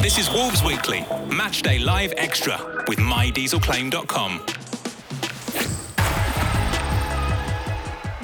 This is Wolves Weekly, Matchday Live Extra with MyDieselClaim.com.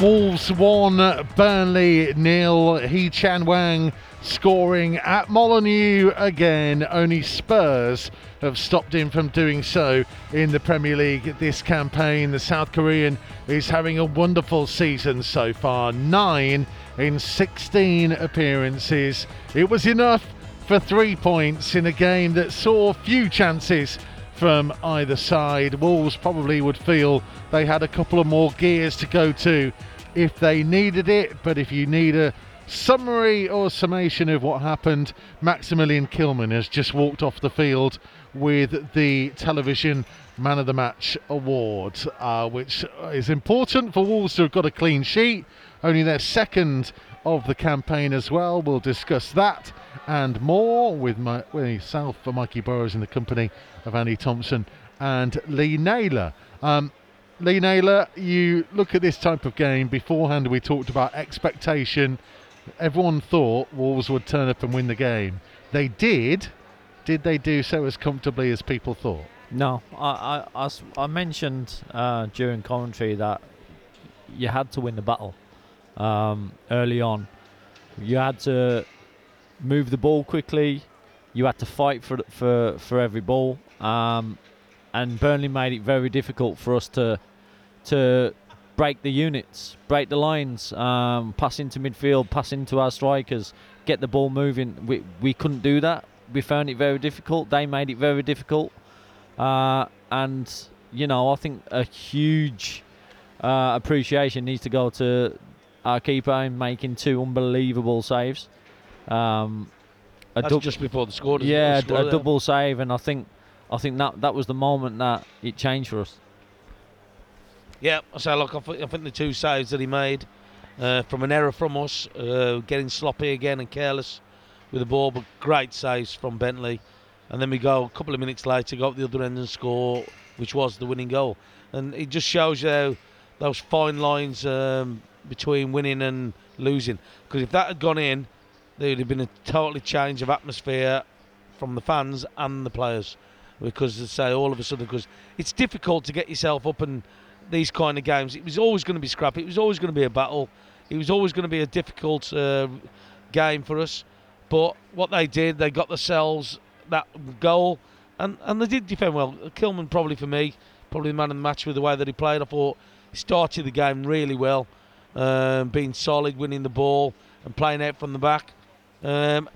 Wolves 1, Burnley nil. Hee-chan Hwang scoring at Molineux again. Only Spurs have stopped him from doing so in the Premier League this campaign. The South Korean is having a wonderful season so far. Nine in 16 appearances. It was enough for three points in a game that saw few chances from either side. Wolves probably would feel they had a couple of more gears to go to if they needed it, but if you need a summary or summation of what happened, Maximilian Kilman has just walked off the field with the television man of the match award, uh, which is important for Wolves to have got a clean sheet, only their second of the campaign as well. We'll discuss that and more with, my, with myself, Mikey Burrows, in the company of Andy Thompson and Lee Naylor. Um, Lee Naylor, you look at this type of game. Beforehand, we talked about expectation. Everyone thought Wolves would turn up and win the game. They did. Did they do so as comfortably as people thought? No, I, I, I, I mentioned uh, during commentary that you had to win the battle um, early on. You had to move the ball quickly. You had to fight for for for every ball. Um, and Burnley made it very difficult for us to to break the units, break the lines, um, pass into midfield, pass into our strikers, get the ball moving. We we couldn't do that. We found it very difficult. They made it very difficult, uh, and you know I think a huge uh, appreciation needs to go to our keeper in making two unbelievable saves. Um, a That's just before the score. Yeah, score a double save, and I think I think that that was the moment that it changed for us. Yeah, I say, look, I, th- I think the two saves that he made uh, from an error from us, uh, getting sloppy again and careless with the ball, but great saves from Bentley. And then we go a couple of minutes later, go up the other end and score, which was the winning goal. And it just shows you how those fine lines um, between winning and losing. Because if that had gone in, there would have been a totally change of atmosphere from the fans and the players. Because, I say, all of a sudden, because it's difficult to get yourself up and these kind of games. It was always going to be scrappy. It was always going to be a battle. It was always going to be a difficult uh, game for us. But what they did, they got themselves that goal, and, and they did defend well. Kilman probably for me, probably the man of the match with the way that he played. I thought he started the game really well, um, being solid, winning the ball, and playing out from the back. Um,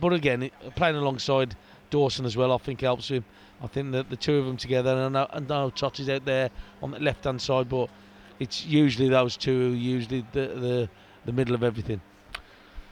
but again, playing alongside Dawson as well, I think helps him. I think that the two of them together, and I know, I know Toti's out there on the left hand side, but it's usually those two, usually the, the, the middle of everything.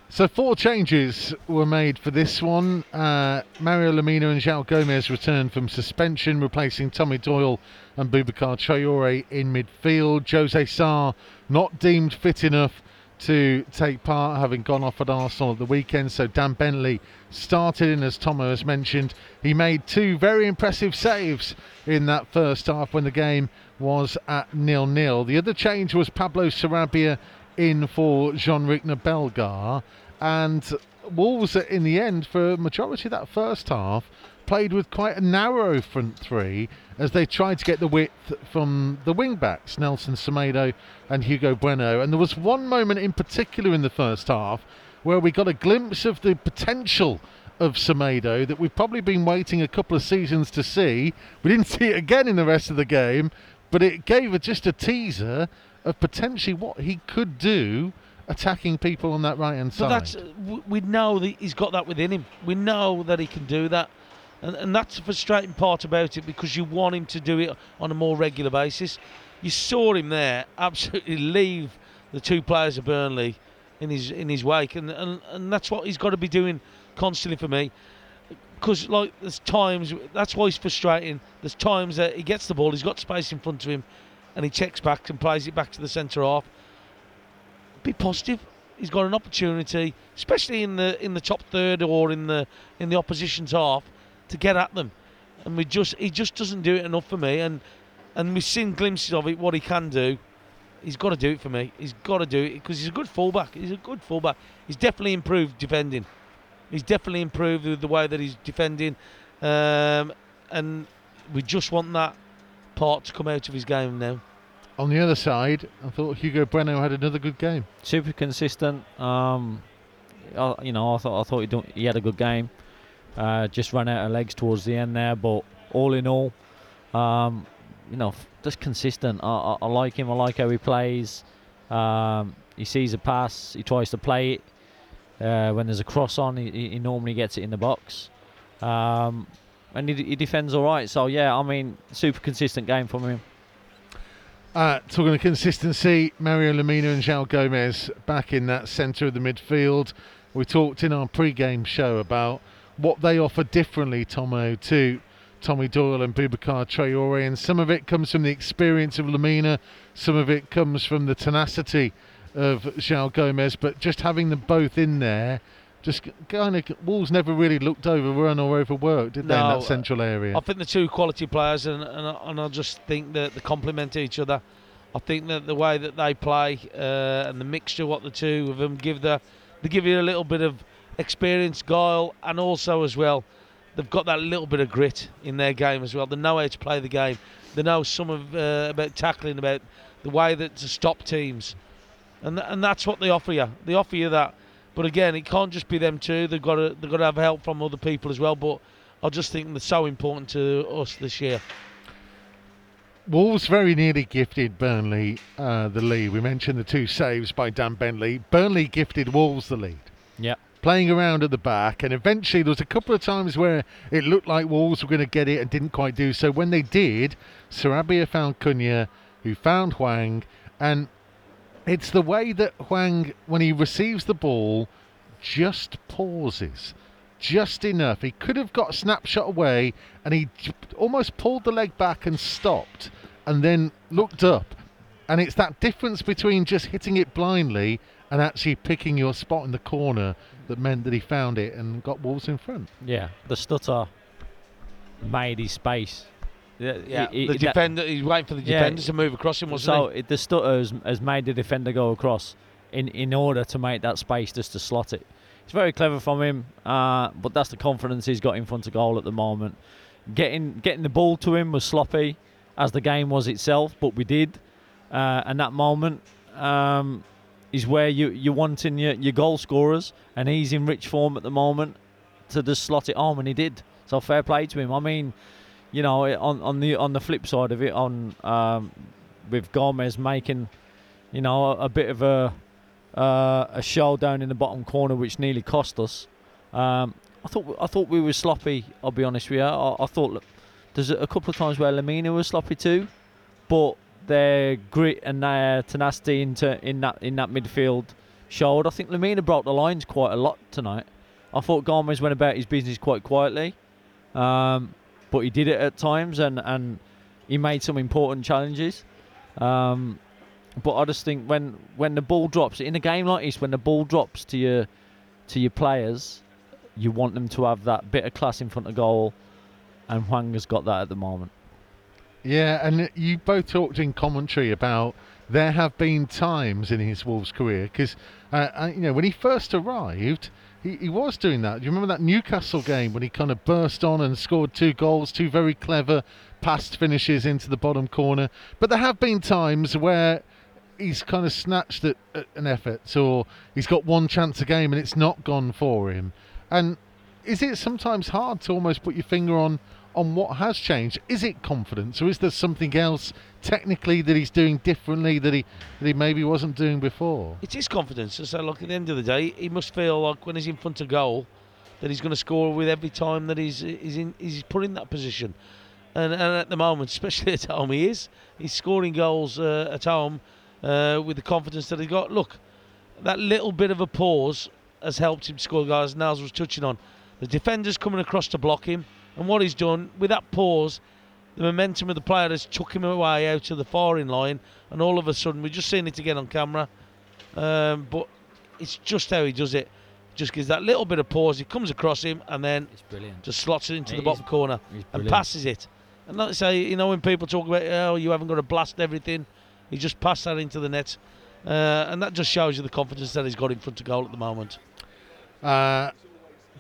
So four changes were made for this one. Uh, Mario Lemina and João Gomes returned from suspension, replacing Tommy Doyle and Boubacar Traore in midfield. Jose Sá not deemed fit enough to take part, having gone off at Arsenal at the weekend. So Dan Bentley started in, as Tomo has mentioned. He made two very impressive saves in that first half when the game was at nil nil. The other change was Pablo Sarabia in for Jean-Luc Bellegarde, and Wolves in the end for majority of that first half played with quite a narrow front three as they tried to get the width from the wing backs, Nelson Semedo and Hugo Bueno. And there was one moment in particular in the first half where we got a glimpse of the potential of Semedo that we've probably been waiting a couple of seasons to see. We didn't see it again in the rest of the game, but it gave a, just a teaser of potentially what he could do attacking people on that right hand side. But that's we know that he's got that within him. We know that he can do that. And, and that's the frustrating part about it because you want him to do it on a more regular basis. You saw him there absolutely leave the two players of Burnley in his in his wake, and, and, and that's what he's got to be doing constantly for me. Because like there's times that's why he's frustrating. There's times that he gets the ball, he's got space in front of him, and he checks back and plays it back to the centre half. Be positive. He's got an opportunity, especially in the in the top third or in the in the opposition's half, to get at them. And we just he just doesn't do it enough for me. And and we've seen glimpses of it what he can do. He's got to do it for me. He's got to do it because he's a good fullback. He's a good fullback. He's definitely improved defending. He's definitely improved with the way that he's defending, um, and we just want that part to come out of his game now. On the other side, I thought Hugo Bueno had another good game. Super consistent. Um, I, you know, I thought I thought he, do, he had a good game. Uh, just ran out of legs towards the end there, but all in all, um, you know, just consistent. I, I, I, like him. I like how he plays. Um, he sees a pass, he tries to play it. Uh, when there's a cross on, he, he, normally gets it in the box. Um, and he, he, defends all right. So, yeah, I mean, super consistent game from him. Uh, talking of consistency, Mario Lemina and João Gomes back in that centre of the midfield. We talked in our pre-game show about what they offer differently, Tomo, to Tommy Doyle and Boubacar Traore, and some of it comes from the experience of Lemina, some of it comes from the tenacity of João Gomes, but just having them both in there, just kind of Wolves never really looked overrun or overworked, did they, in that central area? I think the two quality players, and and, and I just think that they complement each other. I think that the way that they play uh, and the mixture, what the two of them give the, they give you a little bit of experience, guile, and also as well, they've got that little bit of grit in their game as well. They know how to play the game. They know some of uh, about tackling, about the way that to stop teams, and th- and that's what they offer you. They offer you that. But again, it can't just be them two. They've got to they've got to have help from other people as well. But I just think they're so important to us this year. Wolves very nearly gifted Burnley uh, the lead. We mentioned the two saves by Dan Bentley. Burnley gifted Wolves the lead. Yep playing around at the back, and eventually there was a couple of times where it looked like Wolves were going to get it and didn't quite do so. When they did, Sarabia found Cunha, who found Hwang. and it's the way that Hwang, when he receives the ball, just pauses. Just enough. He could have got a snapshot away and he almost pulled the leg back and stopped and then looked up. And it's that difference between just hitting it blindly and actually picking your spot in the corner that meant that he found it and got Wolves in front. Yeah, the stutter made his space. Yeah, yeah. It, the defender. He's waiting for the yeah, defenders to move across him, wasn't so he? So the stutter has, has, made the defender go across in in order to make that space just to slot it. It's very clever from him, uh, but that's the confidence he's got in front of goal at the moment. Getting getting the ball to him was sloppy, as the game was itself, but we did. Uh, and that moment, um, is where you, you're wanting your, your goal scorers, and he's in rich form at the moment to just slot it on, and he did. So fair play to him. I mean, you know, on on the on the flip side of it, on um, with Gomes making, you know, a, a bit of a uh, a show down in the bottom corner, which nearly cost us. Um, I thought I thought we were sloppy. I'll be honest with you. I, I thought look, there's a couple of times where Lemina was sloppy too, but their grit and their tenacity into in that in that midfield showed. I think Lemina broke the lines quite a lot tonight. I thought Gomes went about his business quite quietly, um, but he did it at times and and he made some important challenges. Um, but I just think when when the ball drops in a game like this, when the ball drops to your to your players, you want them to have that bit of class in front of goal, and Hwang has got that at the moment. Yeah, and you both talked in commentary about there have been times in his Wolves career because uh, uh, you know when he first arrived. He, he was doing that. Do you remember that Newcastle game when he kind of burst on and scored two goals, two very clever past finishes into the bottom corner? But there have been times where he's kind of snatched at, at an effort or he's got one chance a game and it's not gone for him. And is it sometimes hard to almost put your finger on on what has changed? Is it confidence or is there something else technically that he's doing differently that he that he maybe wasn't doing before? It's his confidence. So look, at the end of the day, he must feel like when he's in front of goal that he's going to score with every time that he's he's in he's put in that position. And, and at the moment, especially at home, he is. He's scoring goals uh, at home uh, with the confidence that he got. Look, that little bit of a pause has helped him score goals. Niles was touching on the defenders coming across to block him, and what he's done with that pause, the momentum of the player has took him away out of the firing line, and all of a sudden we're just seeing it again on camera. Um, but it's just how he does it. Just gives that little bit of pause. He comes across him and then just slots it into He the bottom is- corner and passes it. And like I say, you know, when people talk about, oh, you haven't got to blast everything, he just passed that into the net. Uh, and that just shows you the confidence that he's got in front of goal at the moment. Uh,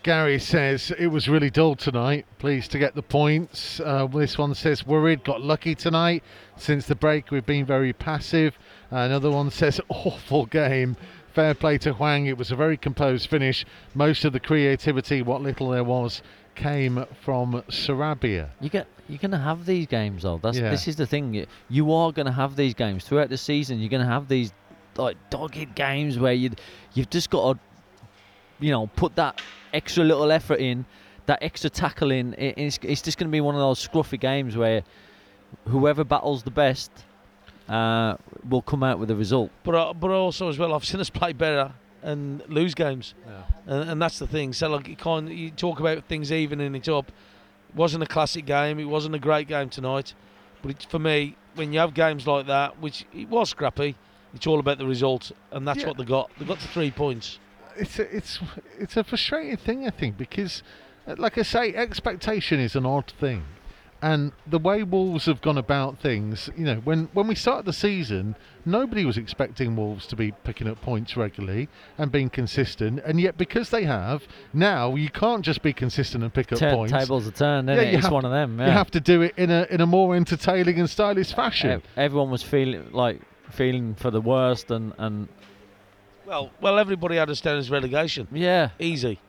Gary says it was really dull tonight. Pleased to get the points. Uh, this one says worried, got lucky tonight. Since the break, we've been very passive. Uh, another one says awful game. Fair play to Hwang. It was a very composed finish. Most of the creativity, what little there was, came from Sarabia. You get you're gonna have these games though. That's Yeah. this is the thing. You- You are gonna have these games throughout the season. You're gonna have these like dogged games where you you've just got to you know put that extra little effort in, that extra tackle in. It- It's, it's just gonna be one of those scruffy games where whoever battles the best uh, will come out with a result. But uh, but also as well, I've seen us play better and lose games, and, and that's the thing. So like you kind you talk about things evening it up. It wasn't a classic game. It wasn't a great game tonight, but it's, for me, when you have games like that, which it was scrappy, it's all about the result, and that's Yeah. what they got. They got the three points. It's a, it's it's a frustrating thing, I think, because, uh, like I say, expectation is an odd thing, and the way Wolves have gone about things, you know, when when we started the season, nobody was expecting Wolves to be picking up points regularly and being consistent, and yet because they have now, you can't just be consistent and pick up Turn, points. tables are turned, Yeah, it? you It's have- one of them. You have to do it in a in a more entertaining and stylish fashion. Everyone was feeling like feeling for the worst, and and Well, well, everybody had us down as relegation. yeah, easy.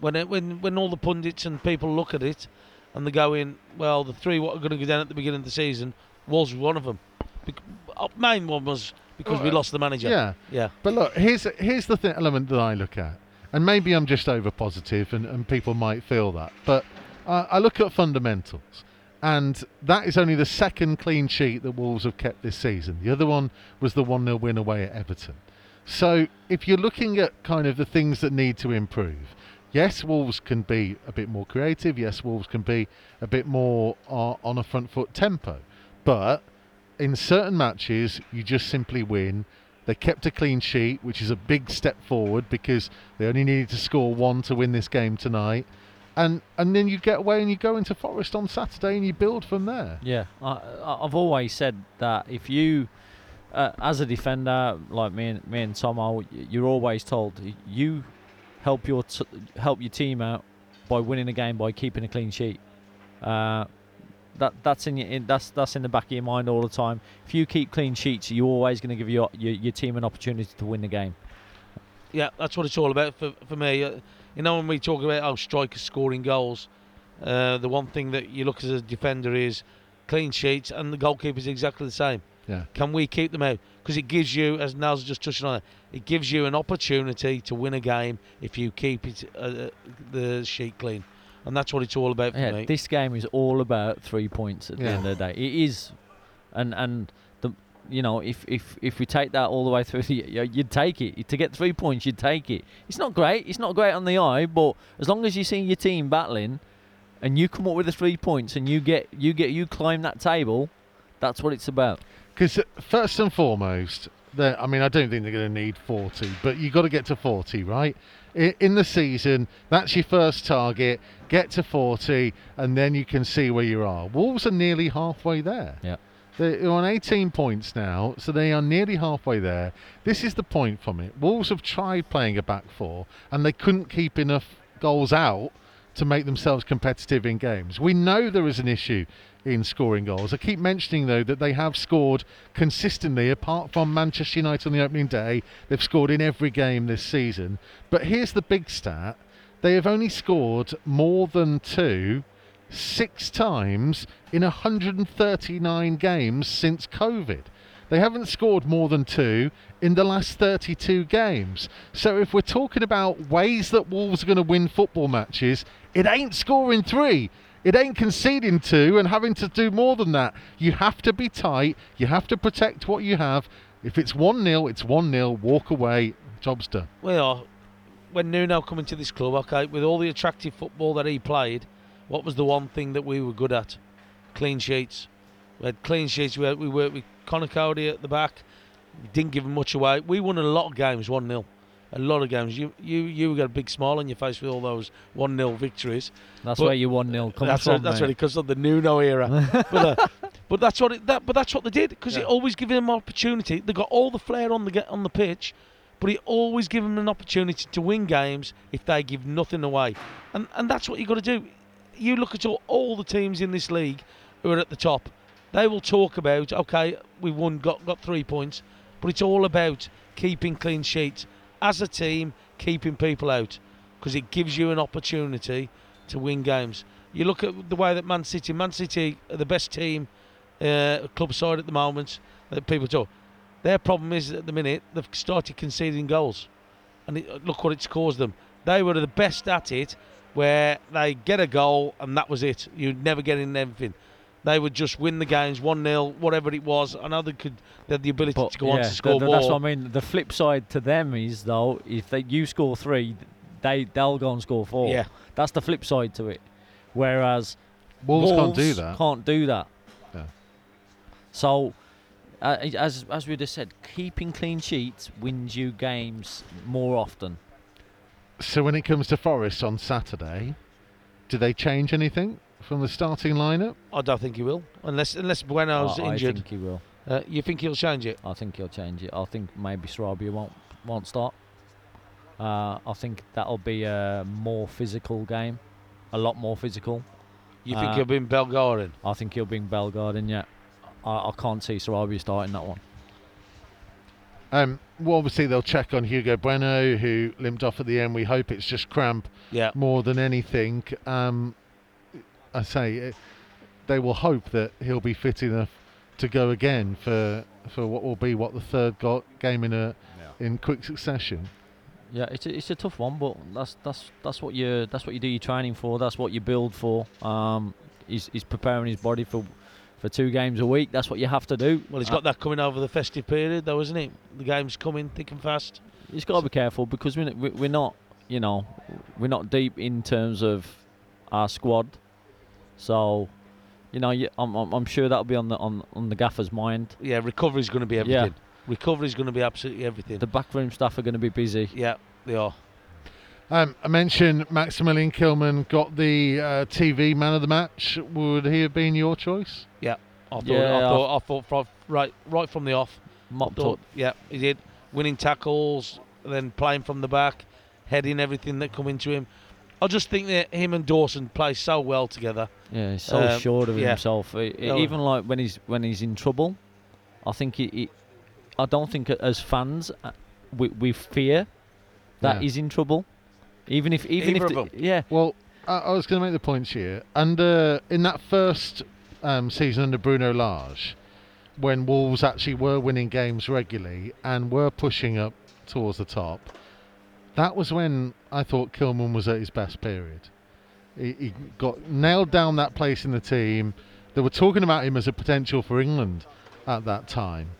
When it, when when all the pundits and people look at it, and they go in, well, the three what are going to go down at the beginning of the season, was one of them. Bec- uh, main one was because we Well, lost the manager. Yeah. yeah. But look, here's here's the th- element that I look at, and maybe I'm just over positive, and, and people might feel that, but I I look at fundamentals, and that is only the second clean sheet that Wolves have kept this season. The other one was the one 0 win away at Everton. So if you're looking at kind of the things that need to improve, yes, Wolves can be a bit more creative. Yes, Wolves can be a bit more uh, on a front foot tempo, but in certain matches, you just simply win. They kept a clean sheet, which is a big step forward because they only needed to score one to win this game tonight. And and then you get away and you go into Forest on Saturday and you build from there. yeah. I, I've always said that if you, uh, as a defender, like me and me and Tomo, y- you're always told you help your t- help your team out by winning a game by keeping a clean sheet. Uh, that that's in your in, that's that's in the back of your mind all the time. If you keep clean sheets, you're always going to give your, your your team an opportunity to win the game. Yeah, that's what it's all about for, for me. Uh, you know, when we talk about how strikers scoring goals, uh, the one thing that you look as a defender is clean sheets, and the goalkeeper's exactly the same. Yeah. Can we keep them out? Because it gives you, as Nels just touched on it, it gives you an opportunity to win a game if you keep it uh, uh, the sheet clean, and that's what it's all about for Yeah, me. this game is all about three points at the end of the day. It is, and and the you know if if if we take that all the way through, you'd take it to get three points. You'd take it. It's not great. It's not great on the eye, but as long as you see your team battling, and you come up with the three points, and you get you get you climb that table, that's what it's about. Because uh, first and foremost, I mean, I don't think they're going to need 40, but you've got to get to 40, right? In the season, that's your first target. Get to 40, and then you can see where you are. Wolves are nearly halfway there. Yeah. They're on 18 points now, so they are nearly halfway there. This is the point from it. Wolves have tried playing a back four, and they couldn't keep enough goals out to make themselves competitive in games. We know there is an issue in scoring goals. I keep mentioning, though, that they have scored consistently, apart from Manchester United on the opening day. They've scored in every game this season. But here's the big stat they have only scored more than two six times in 139 games since COVID. They haven't scored more than two in the last 32 games. So if we're talking about ways that Wolves are going to win football matches, it ain't scoring three. It ain't conceding two and having to do more than that. You have to be tight. You have to protect what you have. If it's 1 0, it's 1 0. Walk away. Job's done. Well, when Nuno come into this club, okay, with all the attractive football that he played, what was the one thing that we were good at? Clean sheets. We had clean sheets. We, had, we worked with Conor Coady at the back. We didn't give him much away. We won a lot of games, 1 0. A lot of games. You you you got a big smile on your face with all those 1 0 victories. That's But where your one 0 comes that's from. that's really because of the Nuno era. but, uh, but that's what it, that. But that's what they did because it always gave them opportunity. They got all the flair on the ga- on the pitch, but it always gave them an opportunity to win games if they give nothing away. And and that's what you got to do. You look at all, all the teams in this league who are at the top. They will talk about okay, we won, got got three points, but it's all about keeping clean sheets as a team, keeping people out because it gives you an opportunity to win games. You look at the way that Man City, Man City are the best team, uh, club side at the moment that people talk. Their problem is at the minute they've started conceding goals, and it, look what it's caused them. They were the best at it, where they get a goal and that was it. You'd never get in anything. They would just win the games one 0 whatever it was. I know they could. They had the ability But to go on yeah, to score th- th- more. That's what I mean. The flip side to them is though, if they you score three, they they'll go and score four. Yeah. that's the flip side to it. Whereas Wolves, can't do that. Can't do that. Yeah. So, uh, as as we just said, keeping clean sheets wins you games more often. So when it comes to Forest on Saturday, do they change anything from the starting lineup? I don't think he will, unless unless Bueno's injured. I, I think he will. Uh, you think he'll change it? I think he'll change it. I think maybe Sarabia won't won't start. Uh, I think that'll be a more physical game, a lot more physical. You think Uh, he'll bring Bellegarde in? I think he'll bring Bellegarde in. Yeah, I, I can't see Sarabia starting that one. Um, well, obviously they'll check on Hugo Bueno, who limped off at the end. We hope it's just cramp Yeah. more than anything. Um, I say uh, they will hope that he'll be fit enough to go again for for what will be what the third go- game in a in quick succession. Yeah, it's a, it's a tough one, but that's that's that's what you that's what you do your training for. That's what you build for. Um, he's, he's preparing his body for for two games a week. That's what you have to do. Well, he's Uh, got that coming over the festive period, though, isn't he? The game's coming thick and fast. He's got to be careful because we're, we're not, you know, we're not deep in terms of our squad. So, you know, I'm, I'm, I'm sure that'll be on the on, on the gaffer's mind. Yeah, recovery's going to be everything. Yeah. everything. Recovery's going to be absolutely everything. The backroom staff are going to be busy. yeah, they are. Um, I mentioned Maximilian Kilman got the uh, TV man of the match. Would he have been your choice? Yeah, I thought. Yeah, I thought. I thought from, right, right from the off. Mopped Thought, up. yeah, he did. Winning tackles, then playing from the back, heading everything that come into him. I just think that him and Dawson play so well together. Yeah, he's so Um, sure of yeah. himself. E- e- Oh. Even like when he's when he's in trouble, I think he. he I don't think as fans uh, we, we fear that Yeah. he's in trouble. Even if even Either if of the- them. yeah Well, I, I was going to make the points here. Under in that first um, season under Bruno Lage, when Wolves actually were winning games regularly and were pushing up towards the top, that was when I thought Kilman was at his best period. He, he got nailed down that place in the team. They were talking about him as a potential for England at that time.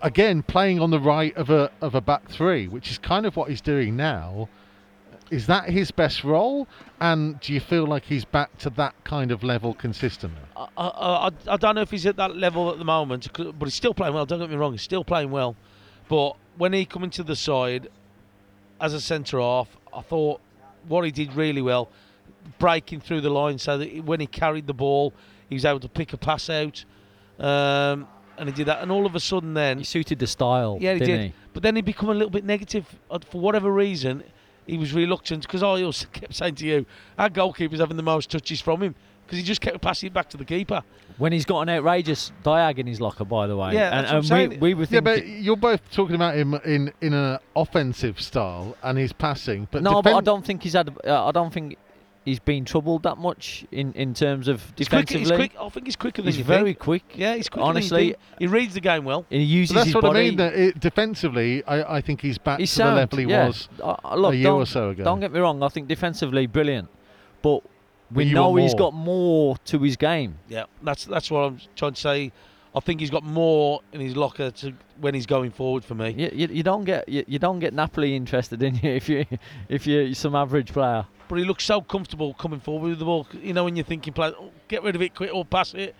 Again, playing on the right of a of a back three, which is kind of what he's doing now. is that his best role? And do you feel like he's back to that kind of level consistently? I, I, I, don't know if he's at that level at the moment, but he's still playing well. Don't get me wrong, he's still playing well. But when he come into the side as a centre half, I thought what he did really well, breaking through the line, so that when he carried the ball, he was able to pick a pass out, um, and he did that. And all of a sudden, then He suited the style. yeah, he didn't did. He? But then he become a little bit negative for whatever reason. He was reluctant because I also kept saying to you, our goalkeeper's having the most touches from him because he just kept passing it back to the keeper. When he's got an outrageous diag in his locker, by the way. Yeah, and, that's what I'm and saying. we, we were Yeah, but you're both talking about him in in an offensive style and he's passing. But no, but I don't think he's had. Uh, I don't think he's been troubled that much in, in terms of He's quick, defensively. he's quick. I think he's quicker than He's you very think. quick. Yeah, he's quick. Honestly, than he reads the game well. He uses But that's his what body. I mean. That it, defensively, I, I think he's back He's to sound, the level he yeah. was Uh, uh, look, a year don't, or so ago. Don't get me wrong. I think defensively brilliant, but we know he's got more to his game. Yeah, that's that's what I'm trying to say. I think he's got more in his locker to when he's going forward for me. You, you, you don't get you, you don't get Napoli interested in you if you if you're some average player. But he looks so comfortable coming forward with the ball. You know, when you're thinking, play, oh, get rid of it quick or pass it.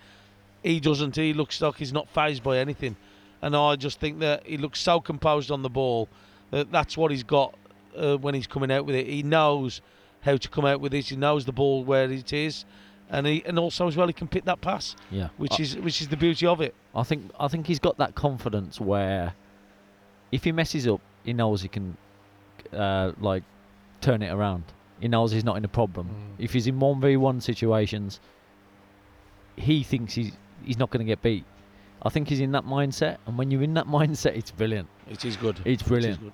He doesn't. He looks like he's not phased by anything. And I just think that he looks so composed on the ball that that's what he's got uh, when he's coming out with it. He knows how to come out with it. He knows the ball where it is, and he and also as well he can pick that pass, Yeah, which I, is which is the beauty of it. I think I think he's got that confidence where if he messes up, he knows he can uh, like turn it around. He knows he's not in a problem. Mm. If he's in one v one situations, he thinks he's he's not going to get beat. I think he's in that mindset, and when you're in that mindset, it's brilliant. It is good. It's brilliant. good.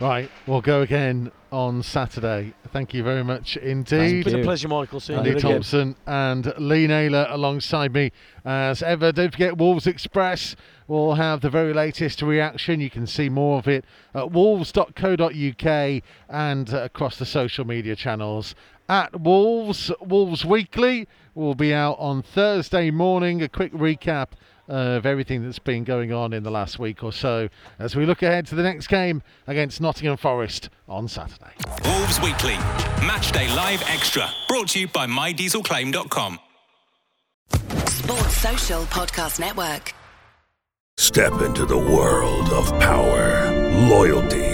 Right, we'll go again on Saturday. Thank you very much indeed. It's been a pleasure, Michael. Seeing Andy you. again. Thompson and Lee Naylor alongside me as ever. Don't forget Wolves Express will have the very latest reaction. You can see more of it at wolves.co.uk and across the social media channels. At Wolves, Wolves Weekly will be out on Thursday morning. A quick recap of everything that's been going on in the last week or so as we look ahead to the next game against Nottingham Forest on Saturday. Wolves Weekly. Matchday Live Extra. Brought to you by MyDieselClaim.com. Sports Social Podcast Network. Step into the world of power, loyalty,